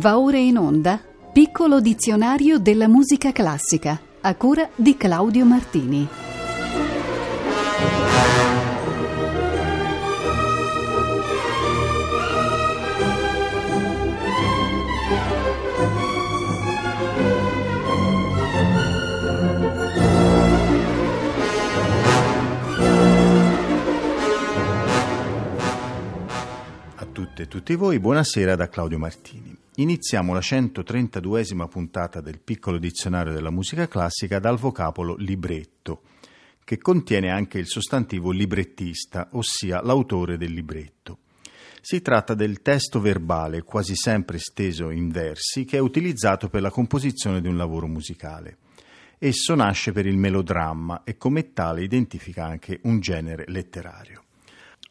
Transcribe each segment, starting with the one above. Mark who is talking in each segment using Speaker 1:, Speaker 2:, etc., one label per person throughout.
Speaker 1: Va ora in onda Piccolo dizionario della musica classica a cura di Claudio Martini.
Speaker 2: A tutte e tutti voi, buonasera da Claudio Martini. Iniziamo la 132esima puntata del piccolo dizionario della musica classica dal vocabolo libretto, che contiene anche il sostantivo librettista, ossia l'autore del libretto. Si tratta del testo verbale, quasi sempre steso in versi, che è utilizzato per la composizione di un lavoro musicale. Esso nasce per il melodramma e come tale identifica anche un genere letterario.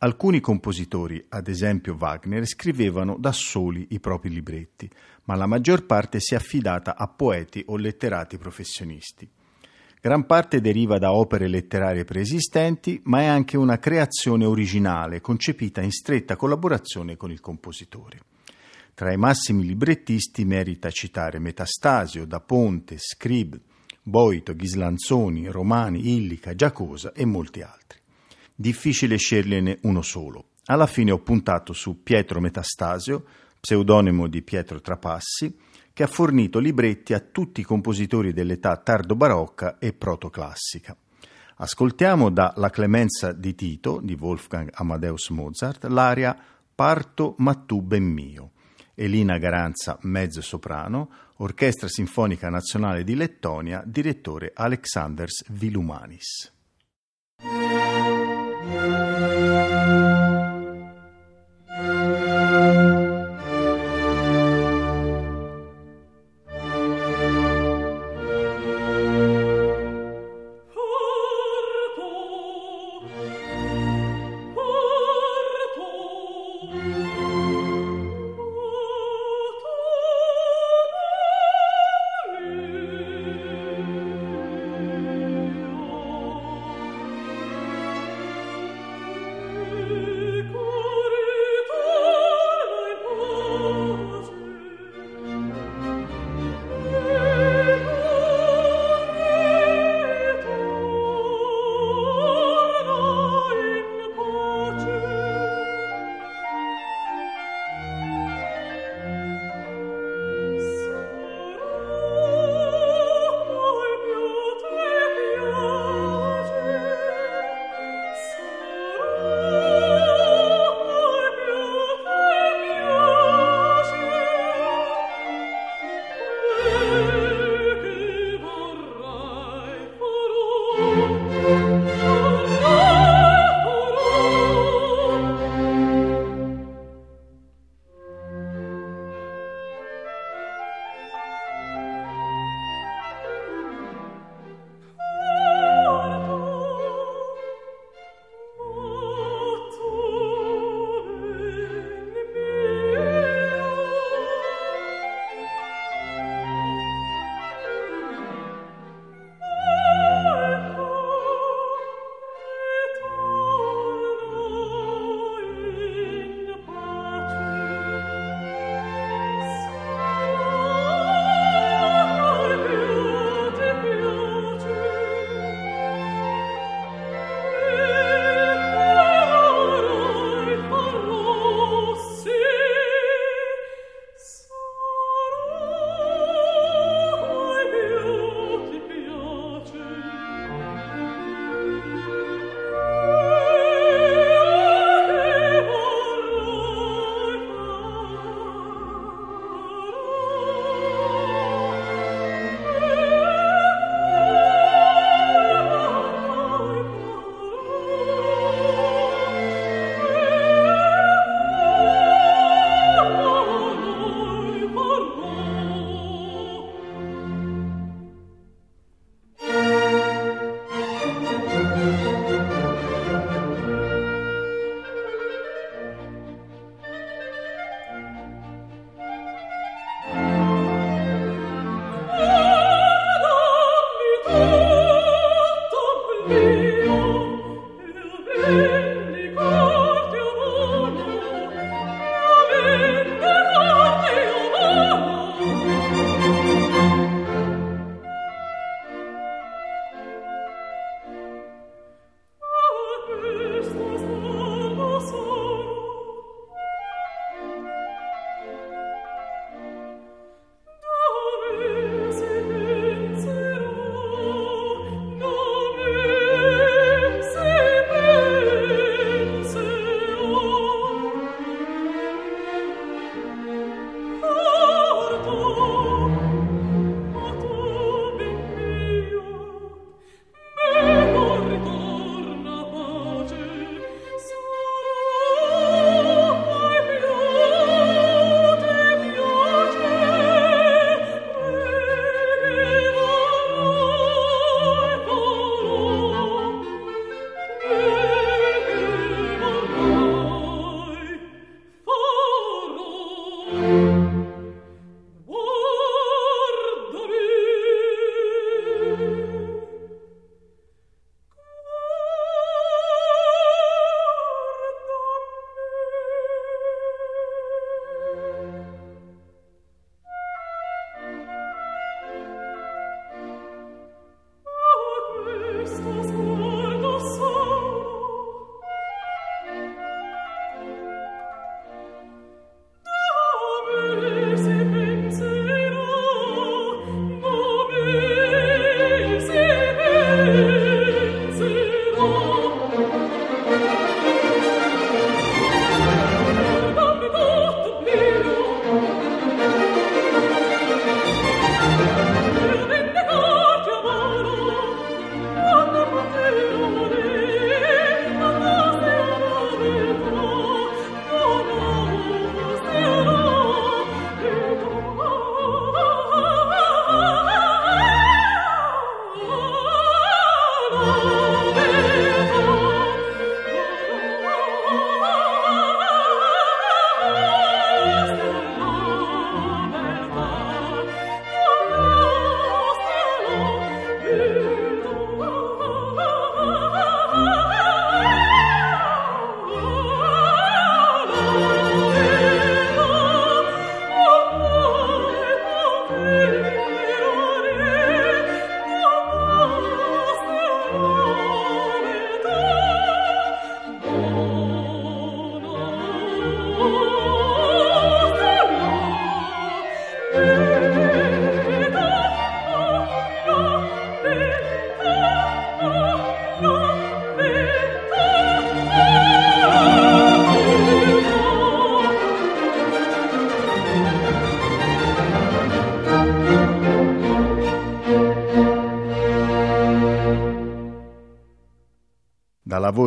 Speaker 2: Alcuni compositori, ad esempio Wagner, scrivevano da soli i propri libretti, ma la maggior parte si è affidata a poeti o letterati professionisti. Gran parte deriva da opere letterarie preesistenti, ma è anche una creazione originale, concepita in stretta collaborazione con il compositore. Tra i massimi librettisti merita citare Metastasio, Da Ponte, Scrib, Boito, Ghislanzoni, Romani, Illica, Giacosa e molti altri difficile sceglierne uno solo. Alla fine ho puntato su Pietro Metastasio, pseudonimo di Pietro Trapassi, che ha fornito libretti a tutti i compositori dell'età tardo-barocca e protoclassica. Ascoltiamo da La clemenza di Tito di Wolfgang Amadeus Mozart l'aria Parto ma tu ben mio. Elina Garanza, mezzo soprano, Orchestra Sinfonica Nazionale di Lettonia, direttore Alexanders Vilumanis.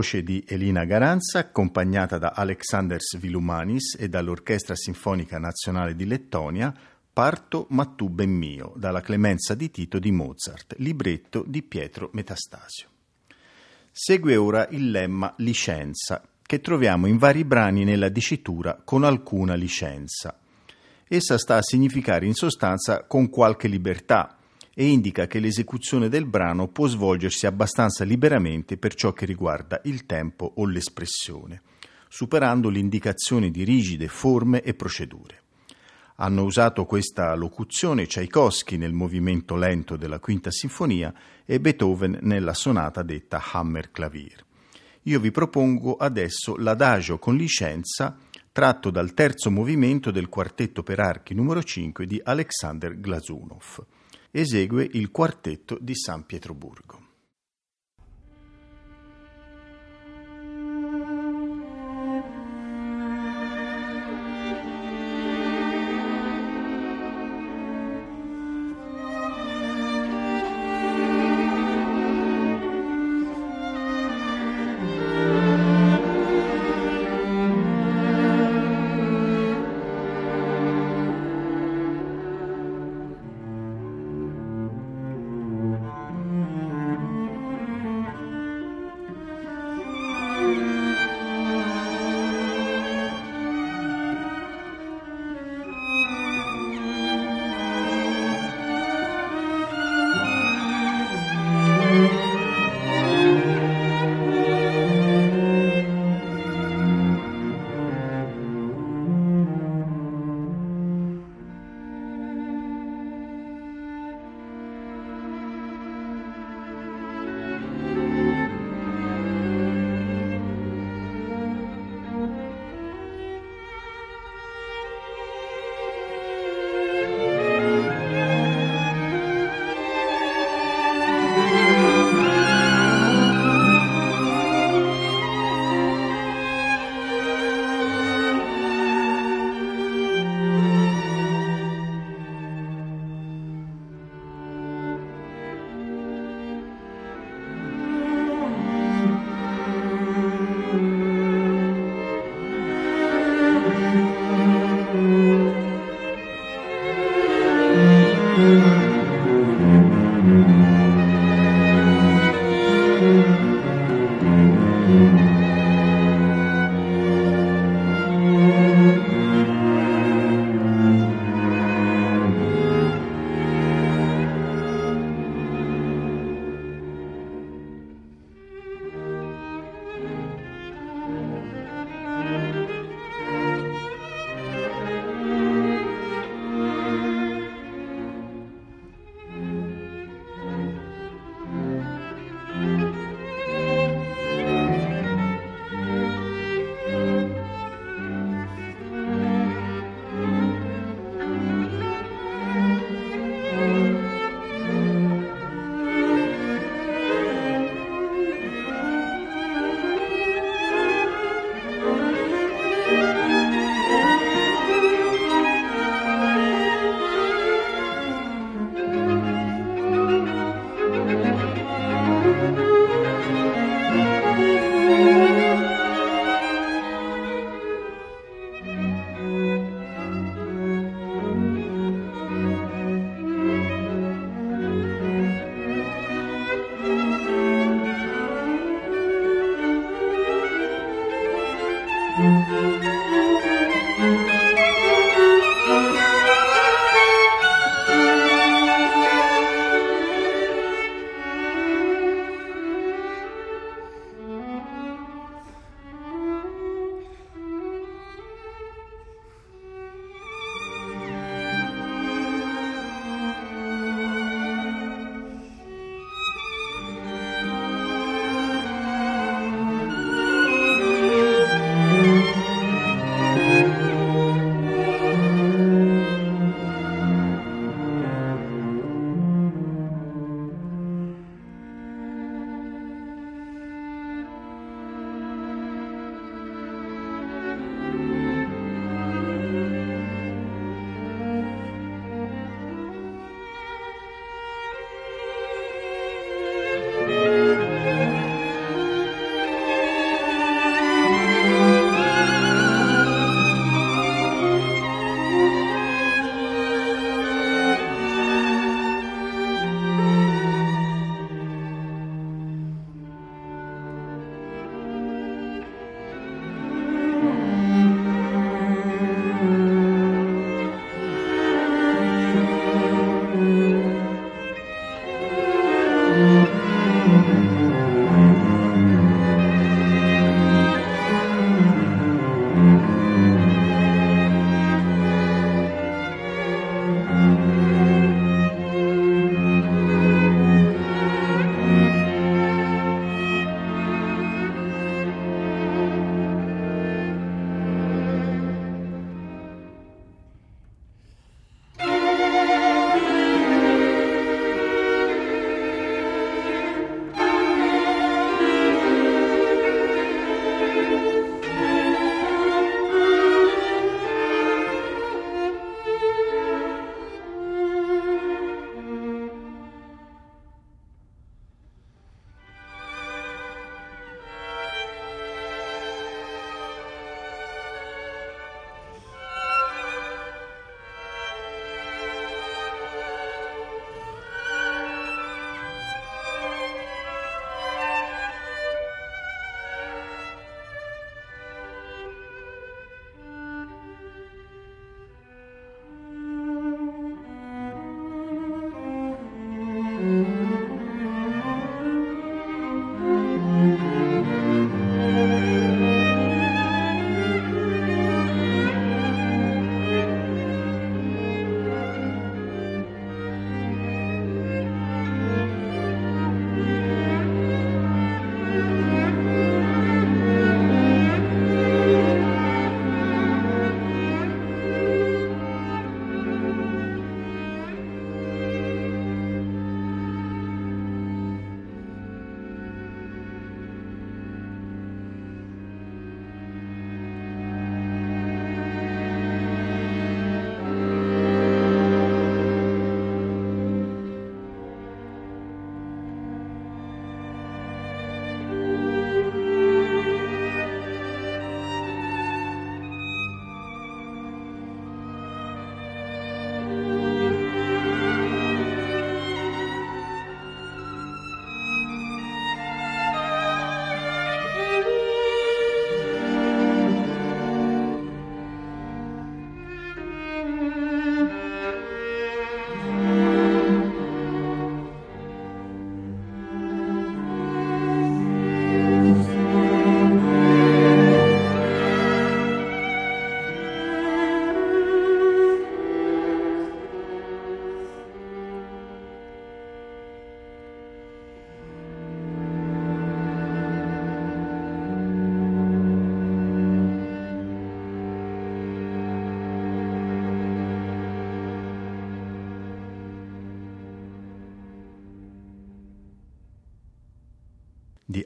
Speaker 2: Voce di Elina Garanza, accompagnata da Alexander Svilumanis e dall'Orchestra Sinfonica Nazionale di Lettonia, Parto ma tu ben mio, dalla Clemenza di Tito di Mozart, libretto di Pietro Metastasio. Segue ora il lemma licenza, che troviamo in vari brani nella dicitura con alcuna licenza. Essa sta a significare in sostanza con qualche libertà e indica che l'esecuzione del brano può svolgersi abbastanza liberamente per ciò che riguarda il tempo o l'espressione, superando l'indicazione di rigide forme e procedure. Hanno usato questa locuzione Tchaikovsky nel movimento lento della Quinta Sinfonia e Beethoven nella sonata detta Hammer Clavier. Io vi propongo adesso l'adagio con licenza tratto dal terzo movimento del quartetto per archi numero 5 di Alexander Glazunov. Esegue il quartetto di San Pietroburgo.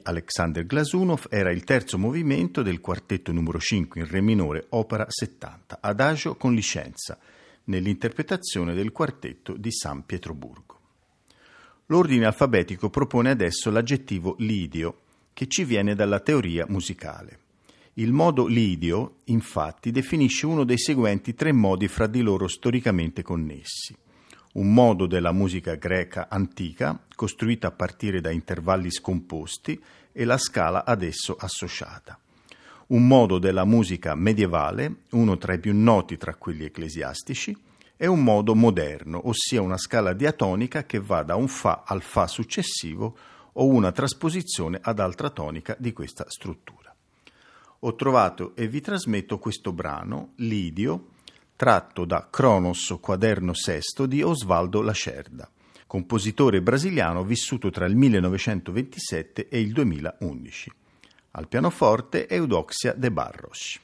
Speaker 2: Alexander Glasunov era il terzo movimento del quartetto numero 5 in Re minore, opera 70, adagio con licenza, nell'interpretazione del quartetto di San Pietroburgo. L'ordine alfabetico propone adesso l'aggettivo lidio, che ci viene dalla teoria musicale. Il modo lidio, infatti, definisce uno dei seguenti tre modi fra di loro storicamente connessi un modo della musica greca antica, costruita a partire da intervalli scomposti, e la scala ad esso associata. Un modo della musica medievale, uno tra i più noti tra quelli ecclesiastici, e un modo moderno, ossia una scala diatonica che va da un Fa al Fa successivo o una trasposizione ad altra tonica di questa struttura. Ho trovato e vi trasmetto questo brano, Lidio, tratto da Cronos quaderno sesto di Osvaldo Lacerda, compositore brasiliano vissuto tra il 1927 e il 2011. Al pianoforte Eudoxia de Barros.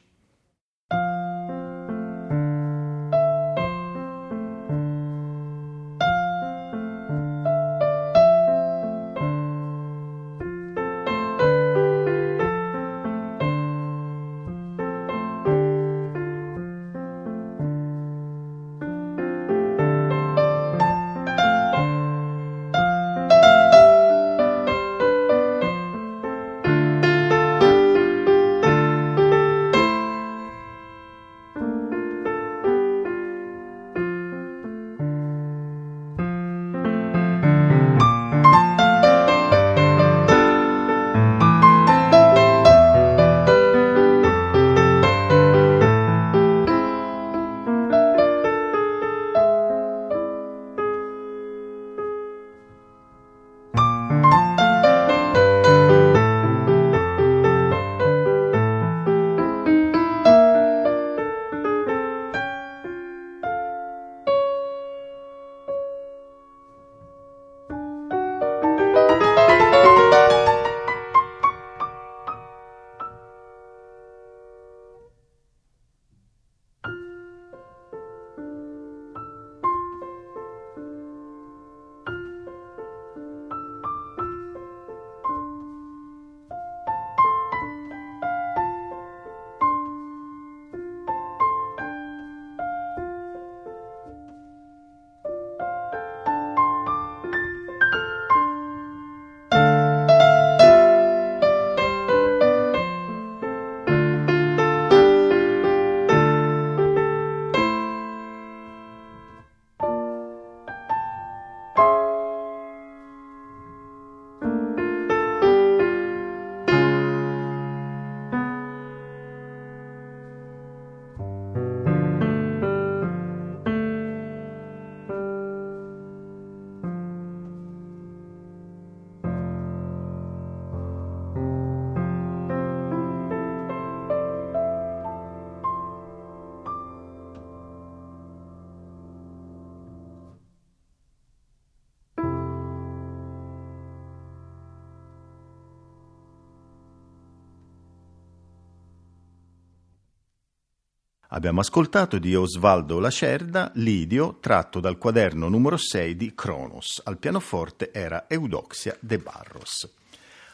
Speaker 2: Abbiamo ascoltato di Osvaldo Lacerda Lidio, tratto dal quaderno numero 6 di Cronos. Al pianoforte era Eudoxia de Barros.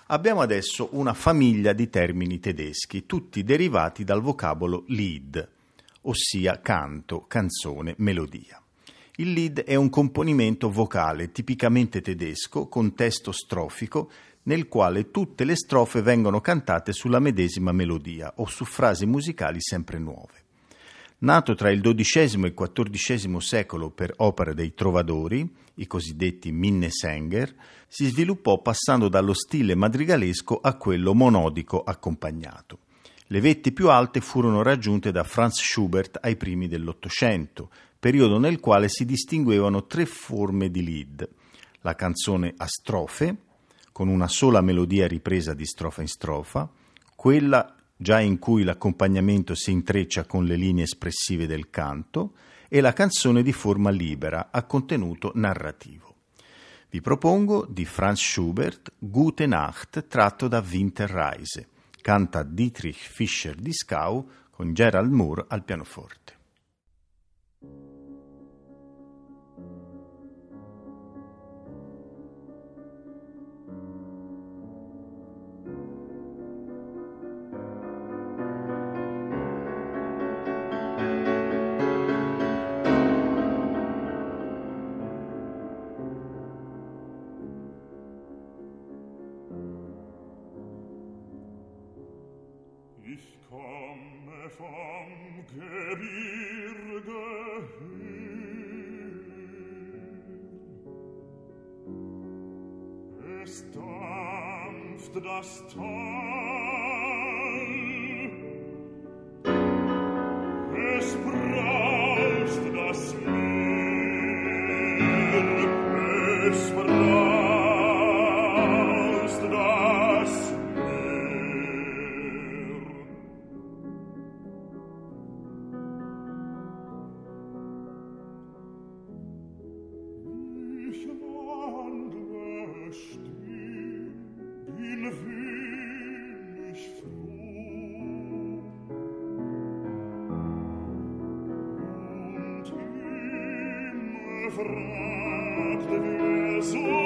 Speaker 2: Abbiamo adesso una famiglia di termini tedeschi, tutti derivati dal vocabolo Lied, ossia canto, canzone, melodia. Il Lied è un componimento vocale tipicamente tedesco con testo strofico nel quale tutte le strofe vengono cantate sulla medesima melodia o su frasi musicali sempre nuove. Nato tra il XII e il XIV secolo per opera dei trovadori, i cosiddetti Minnesänger, si sviluppò passando dallo stile madrigalesco a quello monodico accompagnato. Le vette più alte furono raggiunte da Franz Schubert ai primi dell'Ottocento, periodo nel quale si distinguevano tre forme di lead: la canzone a strofe, con una sola melodia ripresa di strofa in strofa, quella già in cui l'accompagnamento si intreccia con le linee espressive del canto, e la canzone di forma libera a contenuto narrativo. Vi propongo di Franz Schubert Gute Nacht tratto da Winterreise. Canta Dietrich Fischer-Dieskau con Gerald Moore al pianoforte.
Speaker 3: la fragte, wer so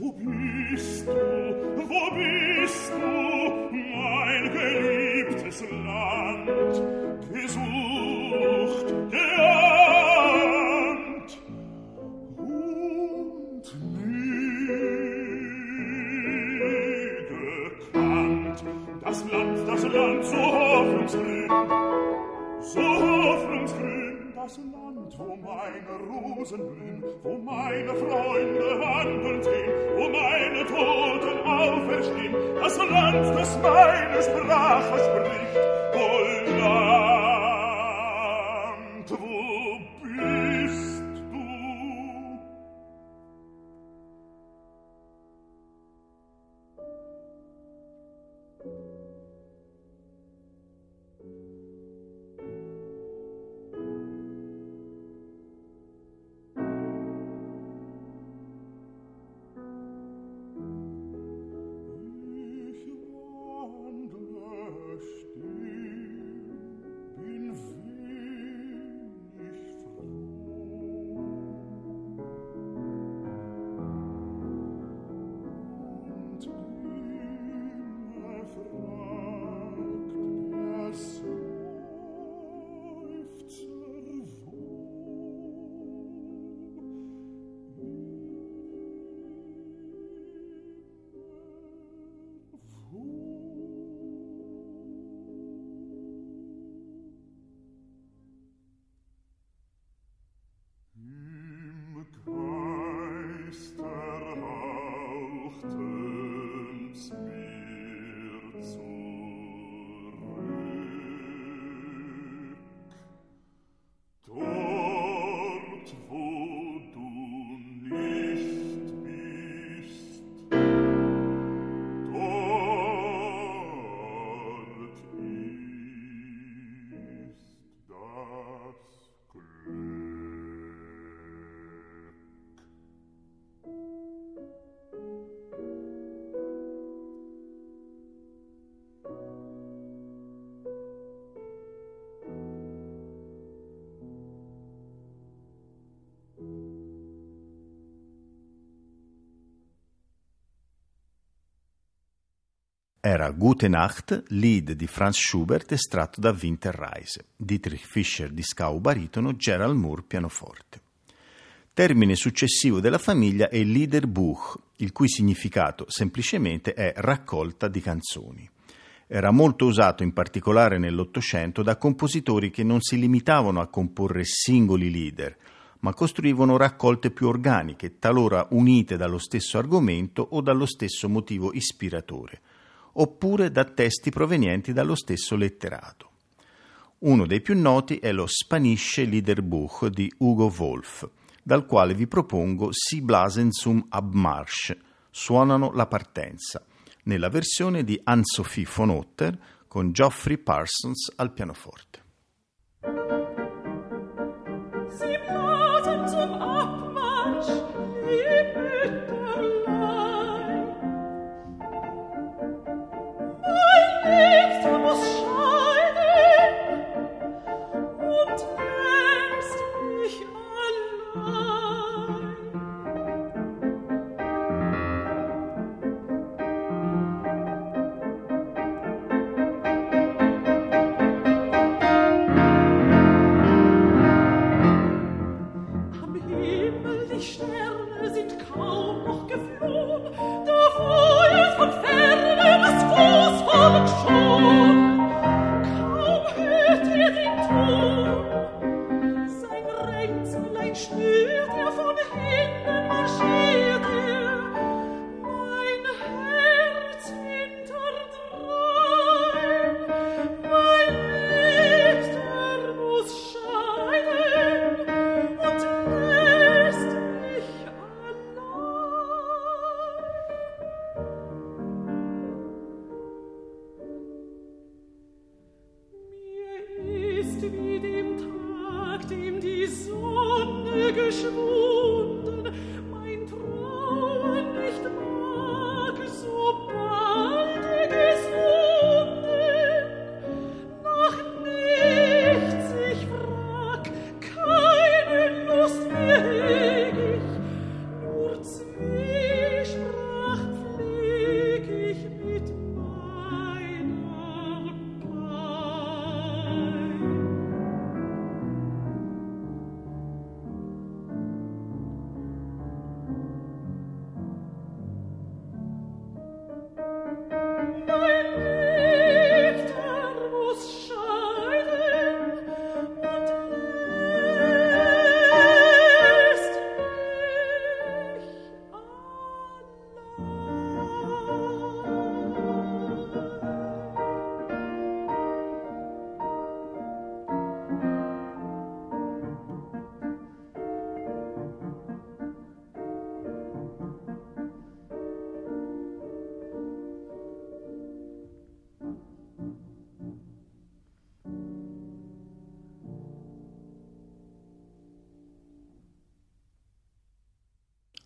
Speaker 3: Wo bist du, wo bist du, mein geliebtes Land? Gesucht, geahnt und nie gekannt. Das Land, das Land, so hoffnungsgrün, so hoffnungsgrün, das Land, wo meine Rosen blühen, wo meine Freunde wandeln sehen wo meine Toten auferstehen, das Land, das meine Sprache spricht, Holland.
Speaker 2: Era Gute Nacht, lead di Franz Schubert estratto da Winterreise, Dietrich Fischer di Scau baritono, Gerald Moore pianoforte. Termine successivo della famiglia è Liederbuch, il cui significato semplicemente è raccolta di canzoni. Era molto usato in particolare nell'Ottocento da compositori che non si limitavano a comporre singoli leader, ma costruivano raccolte più organiche, talora unite dallo stesso argomento o dallo stesso motivo ispiratore, oppure da testi provenienti dallo stesso letterato. Uno dei più noti è lo Spanische Liederbuch di Ugo Wolf, dal quale vi propongo Si blasen zum Abmarsch, suonano la partenza, nella versione di Anne-Sophie von Otter con Geoffrey Parsons al pianoforte. geflogen.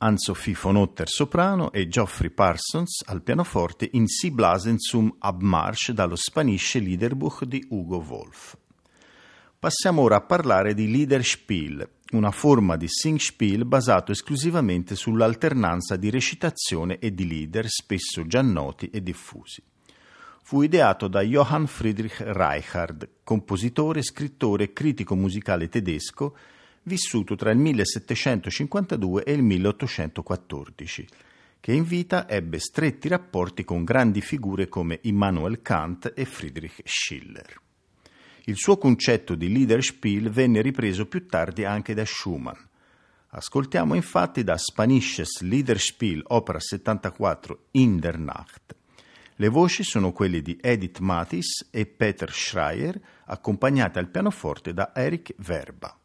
Speaker 2: Anne-Sophie von Otter soprano e Geoffrey Parsons al pianoforte in Si Blasen zum Abmarsch dallo Spanische Liederbuch di Ugo Wolf. Passiamo ora a parlare di Liederspiel, una forma di Singspiel basato esclusivamente sull'alternanza di recitazione e di leader spesso già noti e diffusi. Fu ideato da Johann Friedrich Reichardt, compositore, scrittore e critico musicale tedesco vissuto tra il 1752 e il 1814, che in vita ebbe stretti rapporti con grandi figure come Immanuel Kant e Friedrich Schiller. Il suo concetto di Liederspiel venne ripreso più tardi anche da Schumann. Ascoltiamo infatti da Spanisches Liederspiel, opera 74, In der Nacht. Le voci sono quelle di Edith Matis e Peter Schreier, accompagnate al pianoforte da Eric Verba.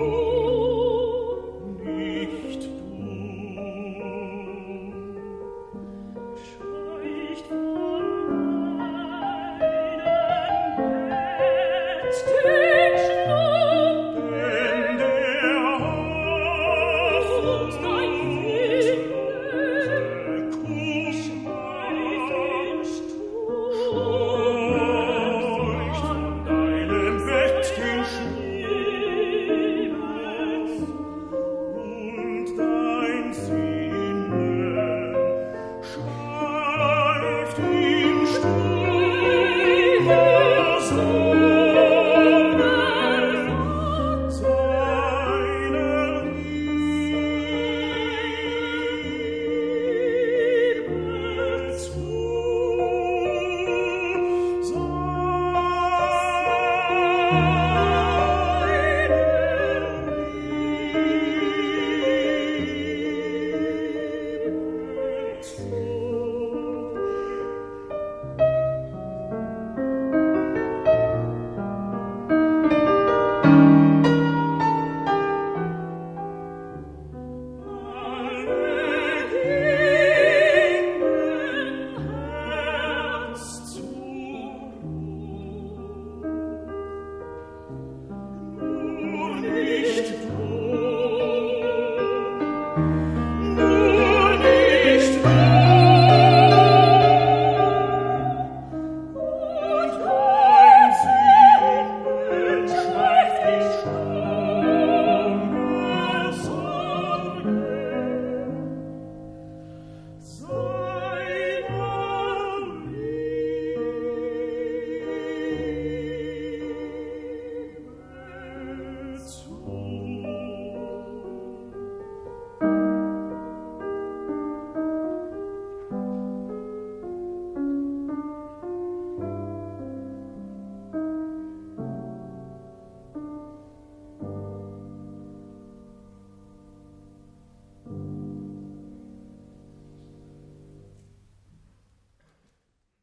Speaker 2: Ooh.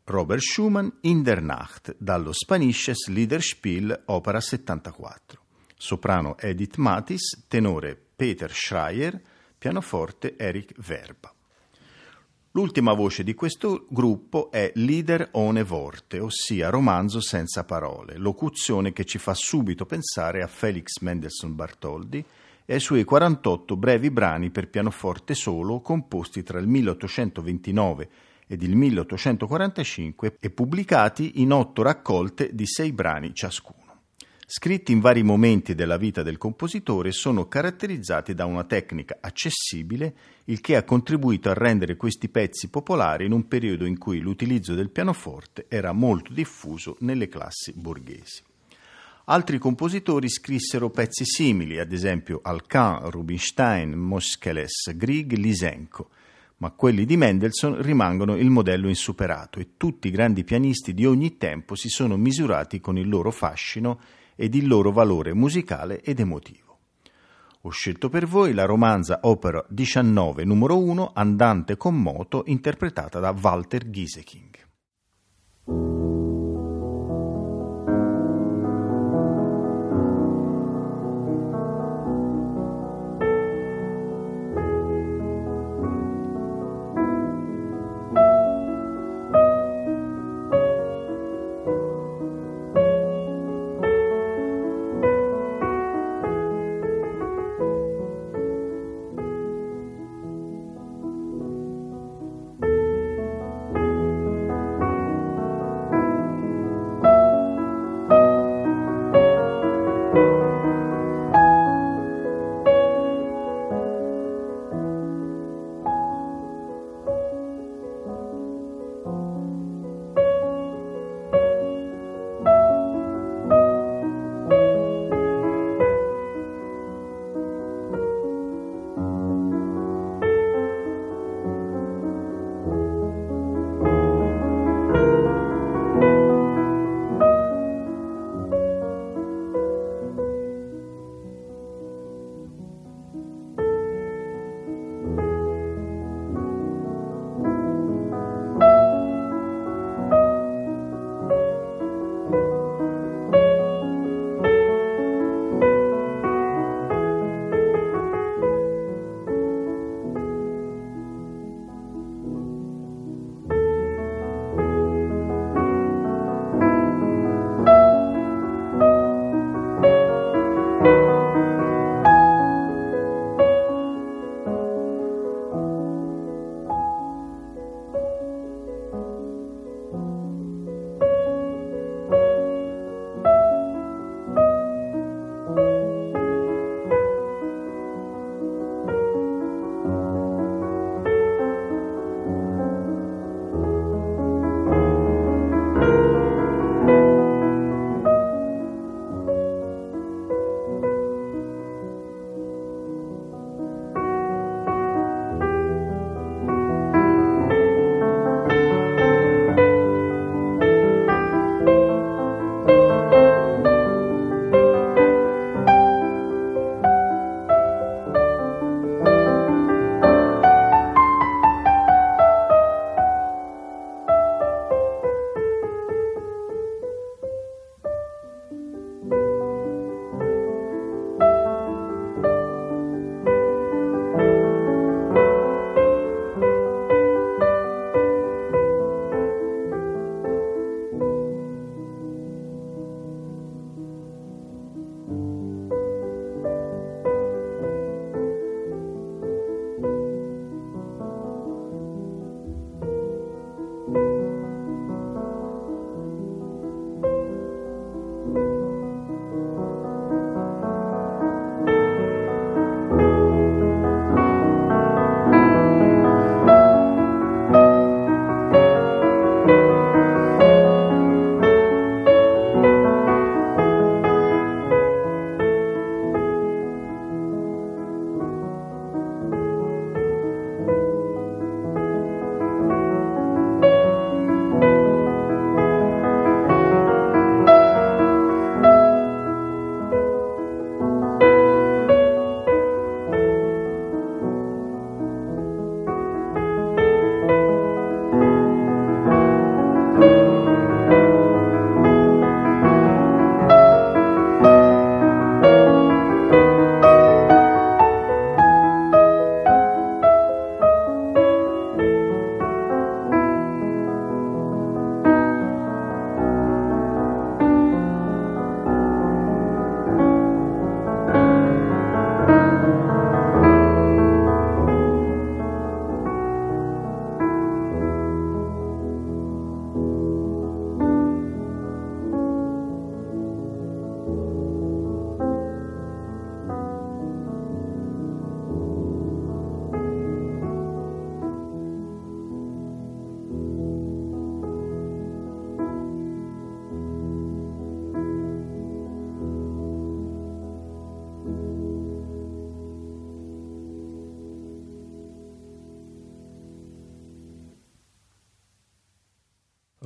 Speaker 2: Robert Schumann in der Nacht dallo Spanisches Liederspiel opera 74. Soprano Edith Matis, tenore Peter Schreier, pianoforte Eric Verba. L'ultima voce di questo gruppo è Lieder ohne Worte, ossia romanzo senza parole, locuzione che ci fa subito pensare a Felix Mendelssohn Bartholdy e ai suoi 48 brevi brani per pianoforte solo composti tra il 1829 ed il 1845 e pubblicati in otto raccolte di sei brani ciascuno. Scritti in vari momenti della vita del compositore, sono caratterizzati da una tecnica accessibile, il che ha contribuito a rendere questi pezzi popolari in un periodo in cui l'utilizzo del pianoforte era molto diffuso nelle classi borghesi. Altri compositori scrissero pezzi simili, ad esempio Alcan, Rubinstein, Moscheles, Grieg, Lisenko, ma quelli di Mendelssohn rimangono il modello insuperato e tutti i grandi pianisti di ogni tempo si sono misurati con il loro fascino ed il loro valore musicale ed emotivo. Ho scelto per voi la romanza opera 19 numero 1 Andante con moto interpretata da Walter Gieseking.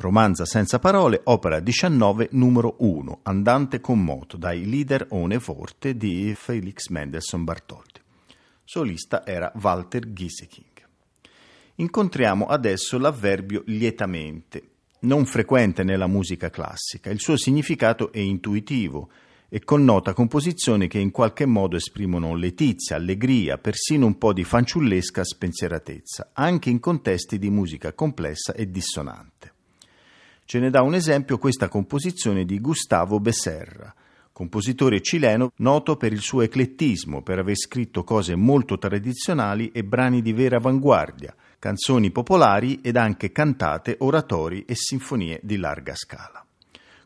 Speaker 2: Romanza senza parole, opera 19, numero 1, Andante con moto, dai leader One Forte di Felix Mendelssohn Bartholdi. Solista era Walter Gieseking. Incontriamo adesso l'avverbio lietamente, non frequente nella musica classica. Il suo significato è intuitivo e connota composizioni che in qualche modo esprimono letizia, allegria, persino un po' di fanciullesca spensieratezza, anche in contesti di musica complessa e dissonante. Ce ne dà un esempio questa composizione di Gustavo Becerra, compositore cileno noto per il suo eclettismo, per aver scritto cose molto tradizionali e brani di vera avanguardia, canzoni popolari ed anche cantate, oratori e sinfonie di larga scala.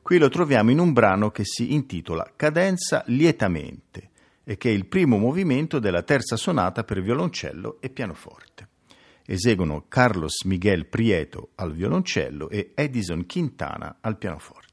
Speaker 2: Qui lo troviamo in un brano che si intitola Cadenza lietamente e che è il primo movimento della terza sonata per violoncello e pianoforte eseguono Carlos Miguel Prieto al violoncello e Edison Quintana al pianoforte.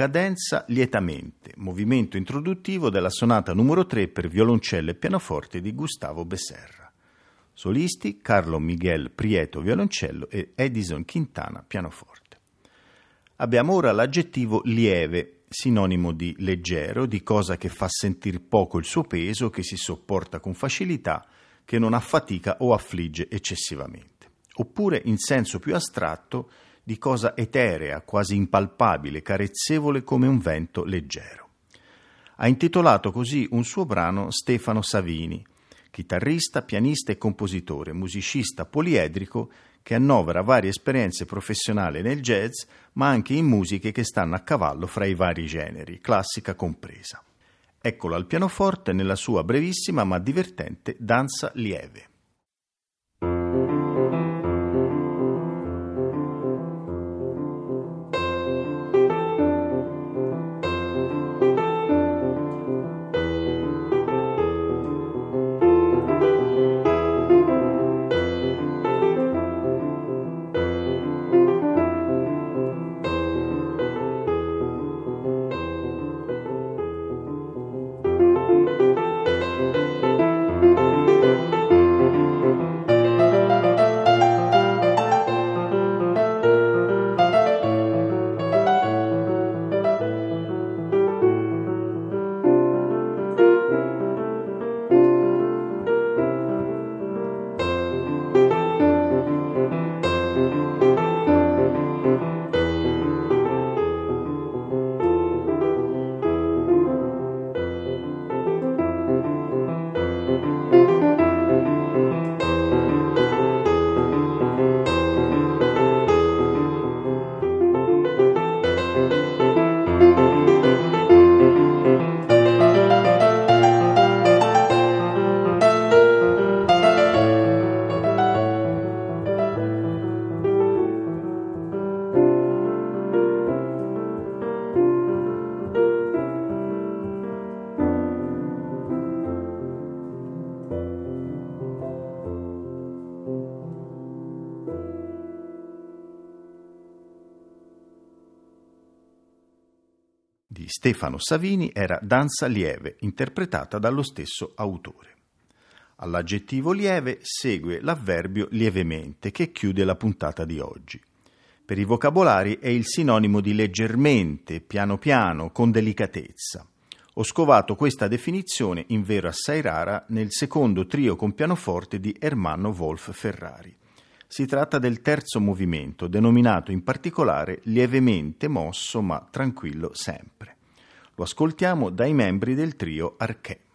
Speaker 2: Cadenza lietamente, movimento introduttivo della sonata numero 3 per violoncello e pianoforte di Gustavo Besserra. Solisti Carlo Miguel Prieto violoncello e Edison Quintana pianoforte. Abbiamo ora l'aggettivo lieve, sinonimo di leggero, di cosa che fa sentir poco il suo peso, che si sopporta con facilità, che non affatica o affligge eccessivamente. Oppure, in senso più astratto, di cosa eterea, quasi impalpabile, carezzevole come un vento leggero. Ha intitolato così un suo brano Stefano Savini, chitarrista, pianista e compositore, musicista poliedrico che annovera varie esperienze professionali nel jazz, ma anche in musiche che stanno a cavallo fra i vari generi, classica compresa. Eccolo al pianoforte nella sua brevissima ma divertente danza lieve. Stefano Savini era Danza lieve, interpretata dallo stesso autore. All'aggettivo lieve segue l'avverbio lievemente, che chiude la puntata di oggi. Per i vocabolari è il sinonimo di leggermente, piano piano, con delicatezza. Ho scovato questa definizione, in vero assai rara, nel secondo trio con pianoforte di Ermanno Wolf Ferrari. Si tratta del terzo movimento, denominato in particolare lievemente mosso ma tranquillo sempre. Lo ascoltiamo dai membri del trio Arché.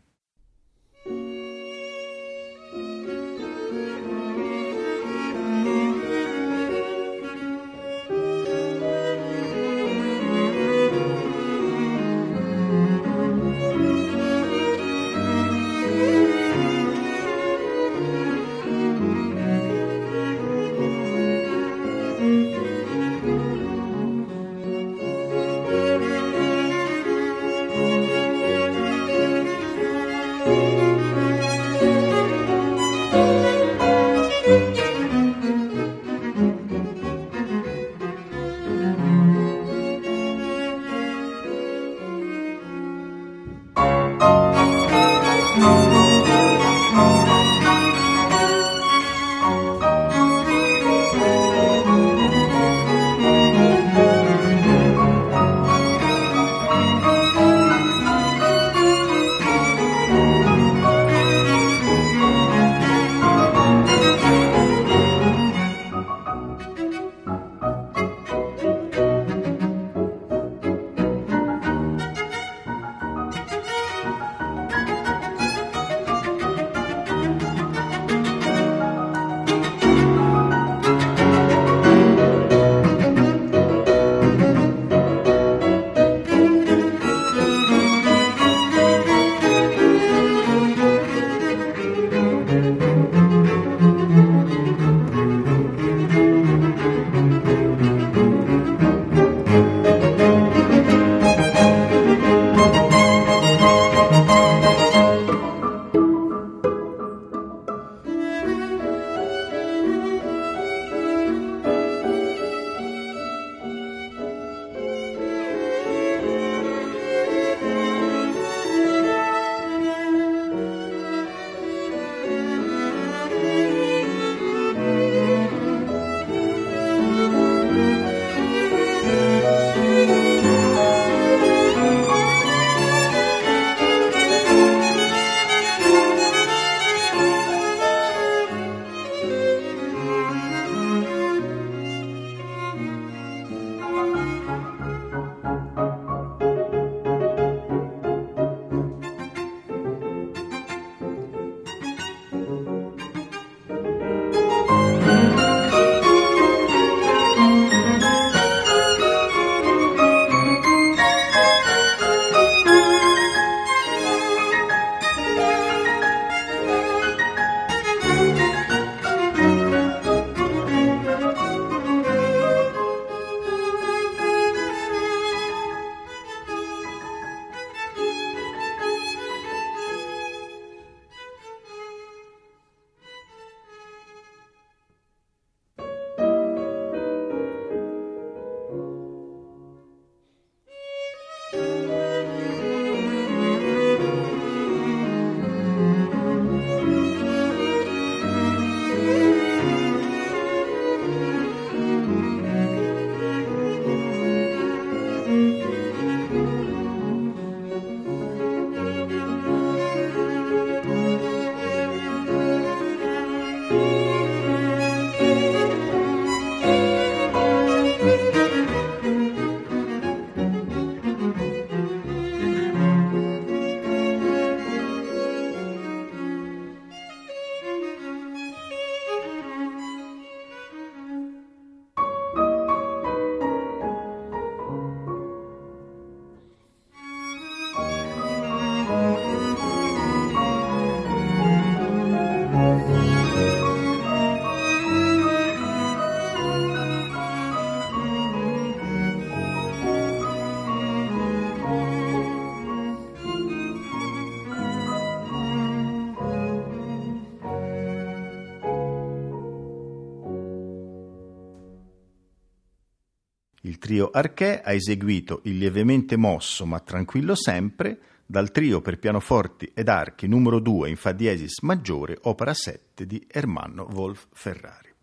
Speaker 2: Il trio Arché ha eseguito il lievemente mosso ma tranquillo sempre dal trio per pianoforti ed archi numero 2 in Fa diesis maggiore, opera 7 di Ermanno Wolf Ferrari.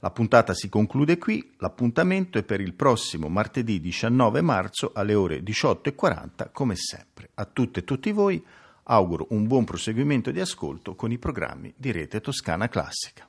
Speaker 2: La puntata si conclude qui, l'appuntamento è per il prossimo martedì 19 marzo alle ore 18.40 come sempre. A tutte e tutti voi auguro un buon proseguimento di ascolto con i programmi di Rete Toscana Classica.